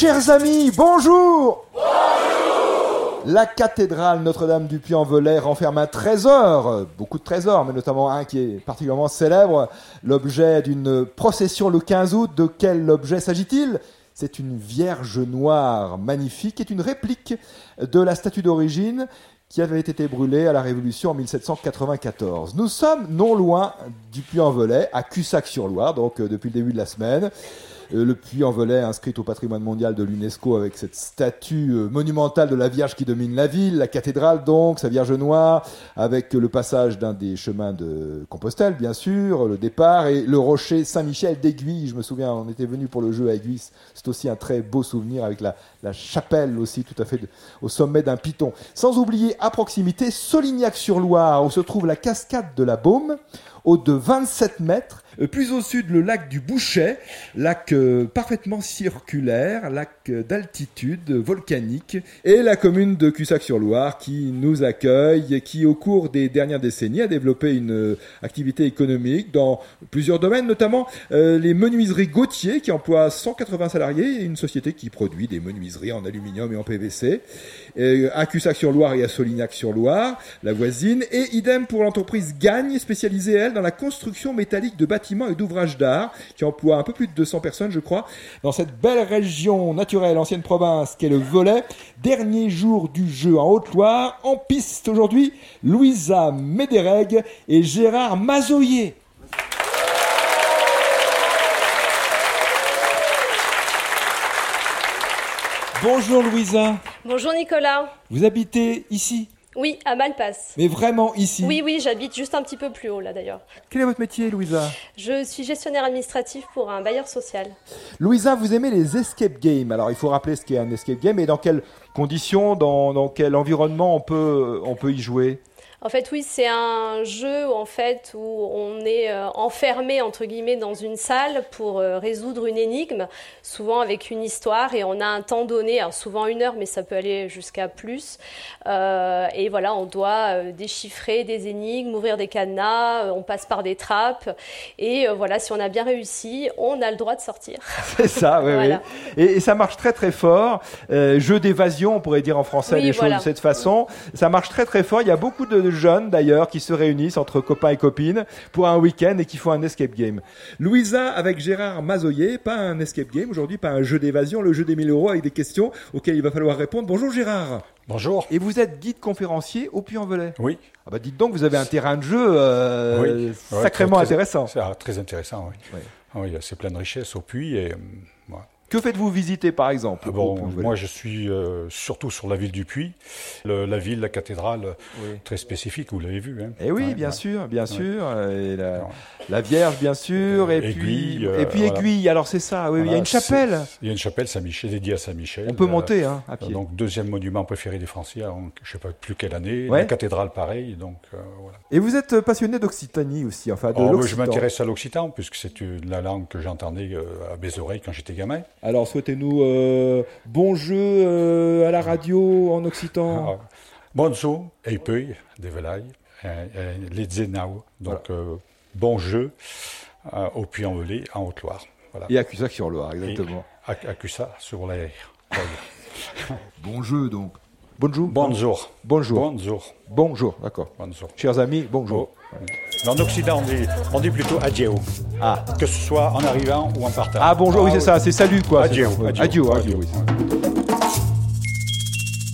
Chers amis, bonjour Bonjour La cathédrale Notre-Dame du Puy-en-Velay renferme un trésor, beaucoup de trésors, mais notamment un qui est particulièrement célèbre, l'objet d'une procession le 15 août. De quel objet s'agit-il? C'est une Vierge noire magnifique, est une réplique de la statue d'origine qui avait été brûlée à la Révolution en 1794. Nous sommes non loin du Puy-en-Velay, à Cussac-sur-Loire, donc euh, depuis le début de la semaine. Euh, le Puy-en-Velay inscrit au patrimoine mondial de l'UNESCO avec cette statue euh, monumentale de la Vierge qui domine la ville, la cathédrale donc, sa Vierge noire, avec le passage d'un des chemins de Compostelle, bien sûr, le départ, et le rocher Saint-Michel d'Aiguille. Je me souviens, on était venu pour le jeu à Aiguille. C'est aussi un très beau souvenir avec la, chapelle aussi, tout à fait au sommet d'un piton. Sans oublier à proximité Solignac-sur-Loire, où se trouve la cascade de la Baume, de 27 mètres, euh, plus au sud, le lac du Bouchet, lac euh, parfaitement circulaire, lac euh, d'altitude volcanique, et la commune de Cussac-sur-Loire qui nous accueille et qui, au cours des dernières décennies, a développé une activité économique dans plusieurs domaines, notamment les menuiseries Gauthier qui emploient 180 salariés et une société qui produit des menuiseries en aluminium et en PVC. à Cussac-sur-Loire et à Solignac-sur-Loire, la voisine, et idem pour l'entreprise Gagne, spécialisée, elle, dans la construction métallique de bâtiments et d'ouvrages d'art qui emploie un peu plus de 200 personnes, je crois, dans cette belle région naturelle, ancienne province qu'est le Volet. Dernier jour du jeu en Haute-Loire, en piste aujourd'hui, Louisa Médérègue et Gérard Mazoyer. Bonjour Louisa. Bonjour Nicolas. Vous habitez ici? Oui, à Malpasse. Mais vraiment ici Oui, oui, j'habite juste un petit peu plus haut là d'ailleurs. Quel est votre métier, Louisa? Je suis gestionnaire administratif pour un bailleur social. Louisa, vous aimez les escape games. Alors il faut rappeler ce qu'est un escape game et dans quelles conditions, dans, dans quel environnement on peut, on peut y jouer? En fait, oui, c'est un jeu en fait où on est euh, enfermé entre guillemets dans une salle pour euh, résoudre une énigme, souvent avec une histoire et on a un temps donné, alors souvent une heure, mais ça peut aller jusqu'à plus. Euh, et voilà, on doit déchiffrer des énigmes, ouvrir des cadenas, on passe par des trappes et voilà, si on a bien réussi, on a le droit de sortir. C'est ça, oui, oui. Et, ça marche très très fort. jeu d'évasion, on pourrait dire en français les choses de cette façon. Ça marche très très fort. Il y a beaucoup de jeunes d'ailleurs qui se réunissent entre copains et copines pour un week-end et qui font un escape game. Louisa avec Gérard Mazoyer, pas un escape game aujourd'hui, pas un jeu d'évasion, le jeu des 1000 euros avec des questions auxquelles il va falloir répondre. Bonjour Gérard. Bonjour. Et vous êtes guide conférencier au Puy-en-Velay Oui. Ah bah dites donc, vous avez un terrain de jeu euh, sacrément intéressant. C'est très intéressant, oui. oui. c'est plein de richesses au Puy et euh, que faites-vous visiter par exemple ah bon, Moi je suis euh, surtout sur la ville du Puy, la ville, la cathédrale, très spécifique, vous l'avez vu. Hein. Et eh oui, bien sûr, bien sûr. Et la, Vierge, bien sûr, et puis, et puis euh, Aiguille. Alors c'est ça, oui, il y a une chapelle. Il y a une chapelle Saint-Michel, dédiée à Saint-Michel. On peut monter hein, à pied. Donc deuxième monument préféré des Français, je ne sais pas plus quelle année. La cathédrale pareil, donc euh, voilà. Et vous êtes passionné d'Occitanie aussi, enfin de oh, Je m'intéresse à l'Occitan, puisque c'est la langue que j'entendais à mes oreilles quand j'étais gamin. Alors souhaitez-nous euh, bon jeu euh, à la radio en occitan. Ah, bon jeu, et puis, des velailles, les Zenao. Donc bon jeu au Puy-en-Velay, en Haute-Loire. Voilà. Et à Cussac-sur-Loire, exactement. à, Cussac, sur l'air. bon jeu donc. Bonjour. Bonjour. Bonjour. Bonjour. Bonjour, d'accord. Bonjour. Chers amis, bonjour. Oh. En Occident, on dit, plutôt adieu. Ah. Que ce soit en arrivant ou en partant. Ah bonjour, oui c'est ça, c'est salut quoi. Adieu. Adieu. adieu,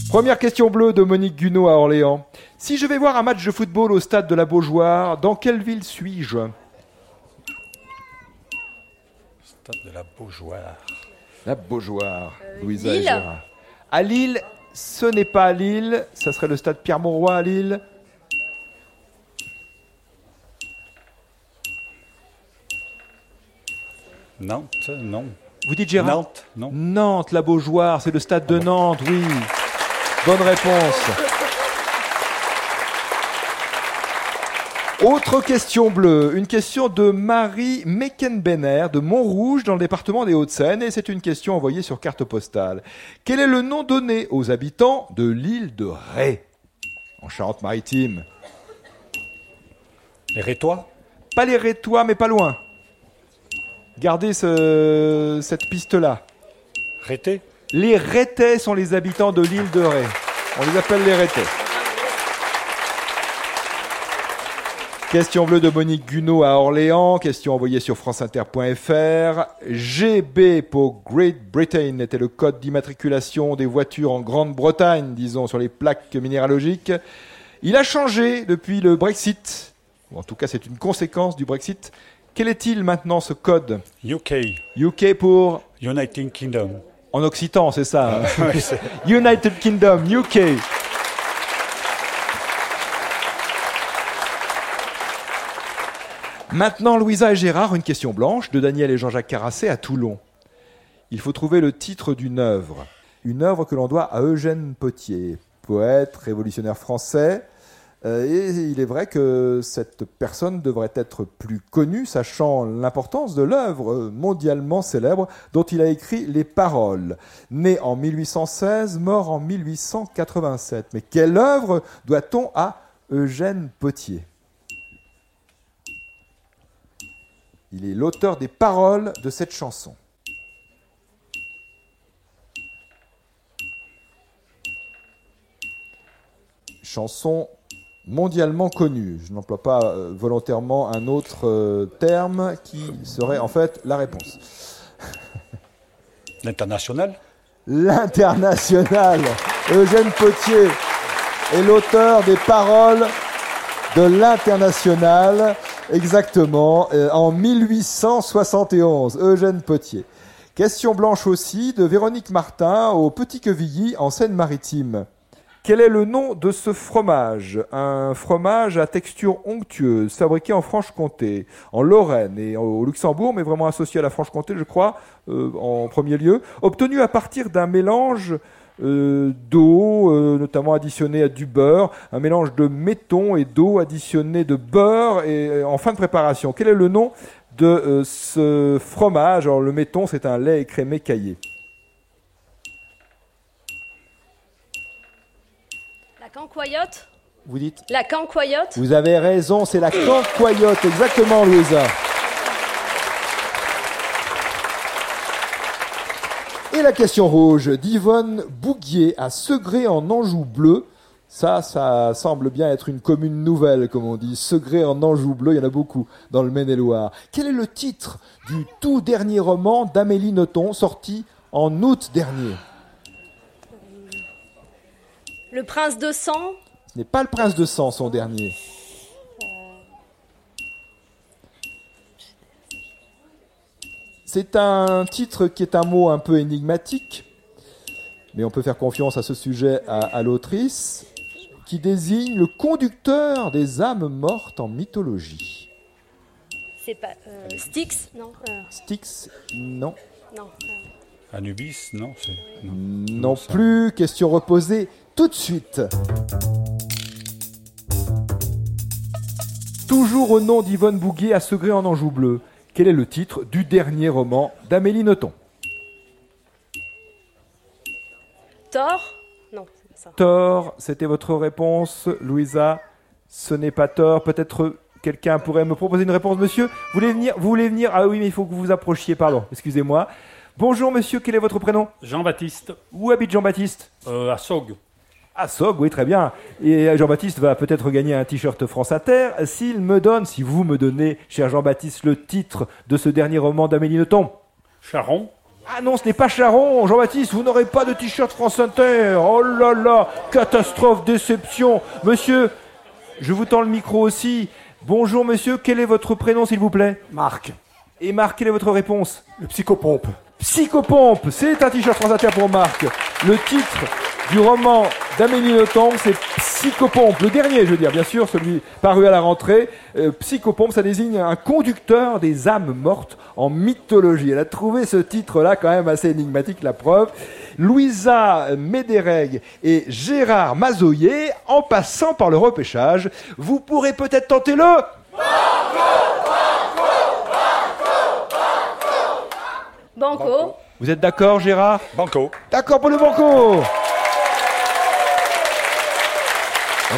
Première question bleue de Monique Gunaud à Orléans. Si je vais voir un match de football au stade de la Beaujoire, dans quelle ville suis-je? Stade de la Beaujoire. La Beaujoire, euh, Louisa À Lille, ce n'est pas à Lille, ça serait le stade Pierre-Mauroy à Lille. Nantes, non. Vous dites Gérard Nantes, non. Nantes, la Beaujoire, c'est le stade de Nantes, oui. Bonne réponse. Autre question bleue, une question de Marie Meckenbenner de Montrouge dans le département des Hauts-de-Seine et c'est une question envoyée sur carte postale. Quel est le nom donné aux habitants de l'île de Ré? En Charente-Maritime Les Rétois? Pas les Rétois mais pas loin. Gardez cette piste-là. Rété Les Rétais sont les habitants de l'île de Ré. On les appelle les Rétais. Question bleue de Monique Gunaud à Orléans. Question envoyée sur franceinter.fr. GB pour Great Britain était le code d'immatriculation des voitures en Grande-Bretagne, disons, sur les plaques minéralogiques. Il a changé depuis le Brexit. En tout cas, c'est une conséquence du Brexit. Quel est-il maintenant ce code UK. UK pour United Kingdom. en occitan, c'est ça. hein United Kingdom, UK. Maintenant, Louisa et Gérard, une question blanche de Daniel et Jean-Jacques Carassé à Toulon. Il faut trouver le titre d'une œuvre. Une œuvre que l'on doit à Eugène Potier, poète, révolutionnaire français. Euh, et il est vrai que cette personne devrait être plus connue, sachant l'importance de l'œuvre mondialement célèbre dont il a écrit les paroles. Né en 1816, mort en 1887. Mais quelle œuvre doit-on à Eugène Potier? Il est l'auteur des paroles de cette chanson. Chanson mondialement connue. Je n'emploie pas euh, volontairement un autre euh, terme qui serait en fait la réponse. L'international? L'international. Eugène Potier est l'auteur des paroles de l'international, exactement, euh, en 1871. Eugène Potier. Question blanche aussi de Véronique Martin au Petit Quevilly en Seine-Maritime. Quel est le nom de ce fromage? Un fromage à texture onctueuse, fabriqué en Franche-Comté, en Lorraine et au Luxembourg, mais vraiment associé à la Franche-Comté, je crois, euh, en premier lieu, obtenu à partir d'un mélange euh, d'eau, euh, notamment additionné à du beurre, un mélange de méton et d'eau additionné de beurre et en fin de préparation. Quel est le nom de ce fromage? Alors le méton, c'est un lait écrémé caillé. Cancoyote Vous dites La cancoyote Vous avez raison, c'est la cancoyote, exactement, Louisa. Et la question rouge d'Yvonne Bouguier à Segré en Anjou bleu. Ça, ça semble bien être une commune nouvelle, comme on dit. Segré en Anjou bleu, il y en a beaucoup dans le Maine-et-Loire. Quel est le titre du tout dernier roman d'Amélie Nothomb, sorti en août dernier? Le prince de sang Ce n'est pas le prince de sang, son dernier. C'est un titre qui est un mot un peu énigmatique, mais on peut faire confiance à ce sujet à, à l'autrice, qui désigne le conducteur des âmes mortes en mythologie. C'est pas. euh, Styx Non. euh, Styx, non. non. euh, Anubis, non. c'est- non. Non ça- plus. Question reposée tout de suite. Toujours au nom d'Yvonne Bouguet à Segré en Anjou bleu. Quel est le titre du dernier roman d'Amélie Nothomb? Thor? Non, c'est pas ça. Thor, c'était votre réponse, Louisa. Ce n'est pas Thor. Peut-être quelqu'un pourrait me proposer une réponse, monsieur. Vous voulez venir Vous voulez venir? Ah oui, mais il faut que vous vous approchiez. Pardon. Excusez-moi. Bonjour, monsieur. Quel est votre prénom? Jean-Baptiste, Où habite Jean-Baptiste? Euh, à Sog. Ah, Sog, oui, très bien. Et Jean-Baptiste va peut-être gagner un t-shirt France Inter s'il me donne, si vous me donnez, cher Jean-Baptiste, le titre de ce dernier roman d'Amélie Nothomb. Charon, Ah non, ce n'est pas Charon, Jean-Baptiste, vous n'aurez pas de t-shirt France Inter. Oh là là, catastrophe, déception. Monsieur, je vous tends le micro aussi. Bonjour monsieur, quel est votre prénom s'il vous plaît? Marc, Et Marc, quelle est votre réponse? Le psychopompe. Psychopompe, c'est un t-shirt France Inter pour Marc. Le titre du roman d'Amélie Nothomb, c'est Psychopompe. Le dernier, je veux dire, bien sûr, celui paru à la rentrée. Euh, Psychopompe, ça désigne un conducteur des âmes mortes en mythologie. Elle a trouvé ce titre-là quand même assez énigmatique, la preuve. Louisa Médérègue et Gérard Mazoyer, en passant par le repêchage, vous pourrez peut-être tenter le... Banco. Vous êtes d'accord, Gérard Banco. D'accord pour le banco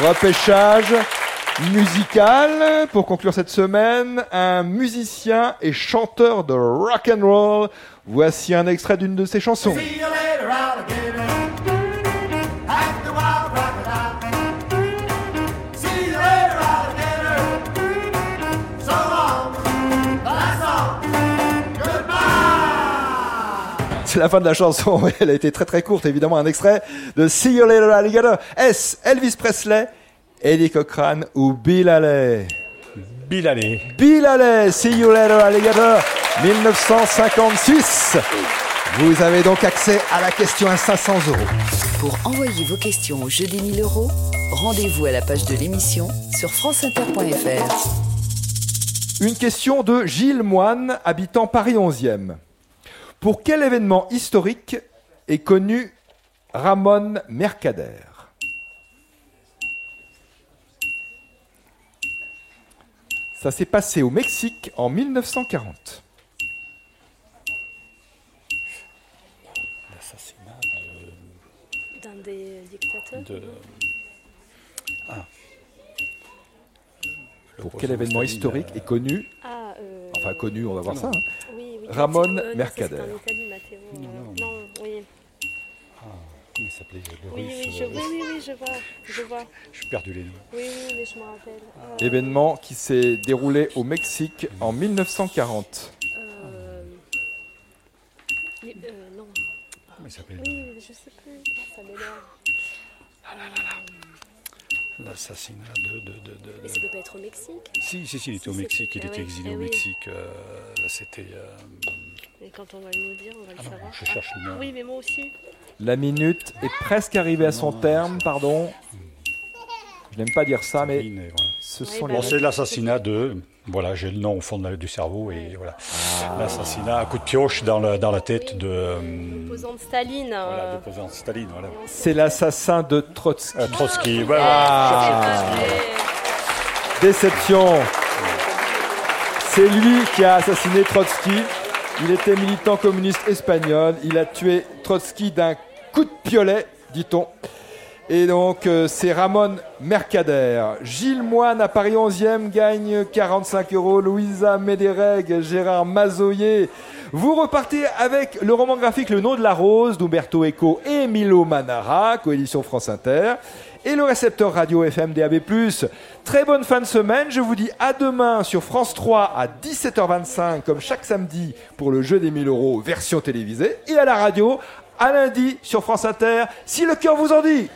Repêchage. musical pour conclure cette semaine, un musicien et chanteur de rock and roll. Voici un extrait d'une de ses chansons. C'est la fin de la chanson. oui, Elle a été très très courte, évidemment. Un extrait de See You Later Alligator. Est-ce Elvis Presley, Eddie Cochran ou Bill Haley? Bill Haley. Bill Haley, See You Later Alligator, 1956. Vous avez donc accès à la question à 500 euros. Pour envoyer vos questions au jeu des 1000 euros, rendez-vous à la page de l'émission sur franceinter.fr. Une question de Gilles Moine, habitant Paris 11e. Pour quel événement historique est connu Ramon Mercader? Ça s'est passé au Mexique en 1940. L'assassinat D'un des dictateurs. de. Ah. Pour quel événement historique euh, est connu, Ah, euh, enfin connu, on va voir ça, hein. Ramon Matteo- euh, non, Mercader. Italie, Matteo. euh, Non, oui. Il s'appelait le Oui, russe oui, je, euh, oui, oui, oui, je vois, je vois. Je suis perdu les noms. Oui, oui, mais je me rappelle. Euh, événement qui s'est déroulé au Mexique en 1940. euh, mais, euh, non, Comment il s'appelle? Oui, mais je sais plus. Ah, Ça m'énerve. L'assassinat de. de, de, de- Mais ça peut pas être au Mexique. Si, si, si, il était au Mexique. Il était ah exilé eh au oui. Mexique. euh, C'était. euh, Et quand on va nous dire, on va le Ah non, savoir. je cherche le nom. Oui, mais moi aussi. La minute est presque arrivée à son terme, pardon. Je n'aime pas dire ça, mais ce Oui, sont bah les... Bon, c'est l'assassinat de. Voilà, j'ai le nom au fond de la- du cerveau et voilà. L'assassinat à coup de pioche dans la, dans la tête Oui. de. euh, L'opposant de Staline. voilà, euh, l'opposant de Staline, voilà. C'est l'assassin de Trotsky. Euh, Trotsky, ouais, Ah. vrai. Déception. C'est lui qui a assassiné Trotsky. Il était militant communiste espagnol. Il a tué Trotsky d'un coup de piolet, dit-on. Et donc, euh, c'est Ramon Mercader. Gilles Moine à Paris 11e gagne 45 euros. Louisa Médérègue, Gérard Mazoyer. Vous repartez avec le roman graphique Le nom de la rose d'Umberto Eco et Milo Manara, coédition France Inter. Et le récepteur radio FM DAB+. Très bonne fin de semaine. Je vous dis à demain sur France 3 à 17h25, comme chaque samedi, pour le jeu des 1000 euros version télévisée. Et à la radio, à lundi sur France Inter, si le cœur vous en dit.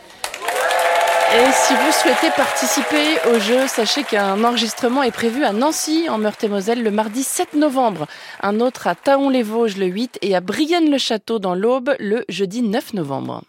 Et si vous souhaitez participer au jeu, sachez qu'un enregistrement est prévu à Nancy, en Meurthe-et-Moselle, le mardi 7 novembre. Un autre à Taon-les-Vosges le 8 et à Brienne-le-Château dans l'Aube le jeudi 9 novembre.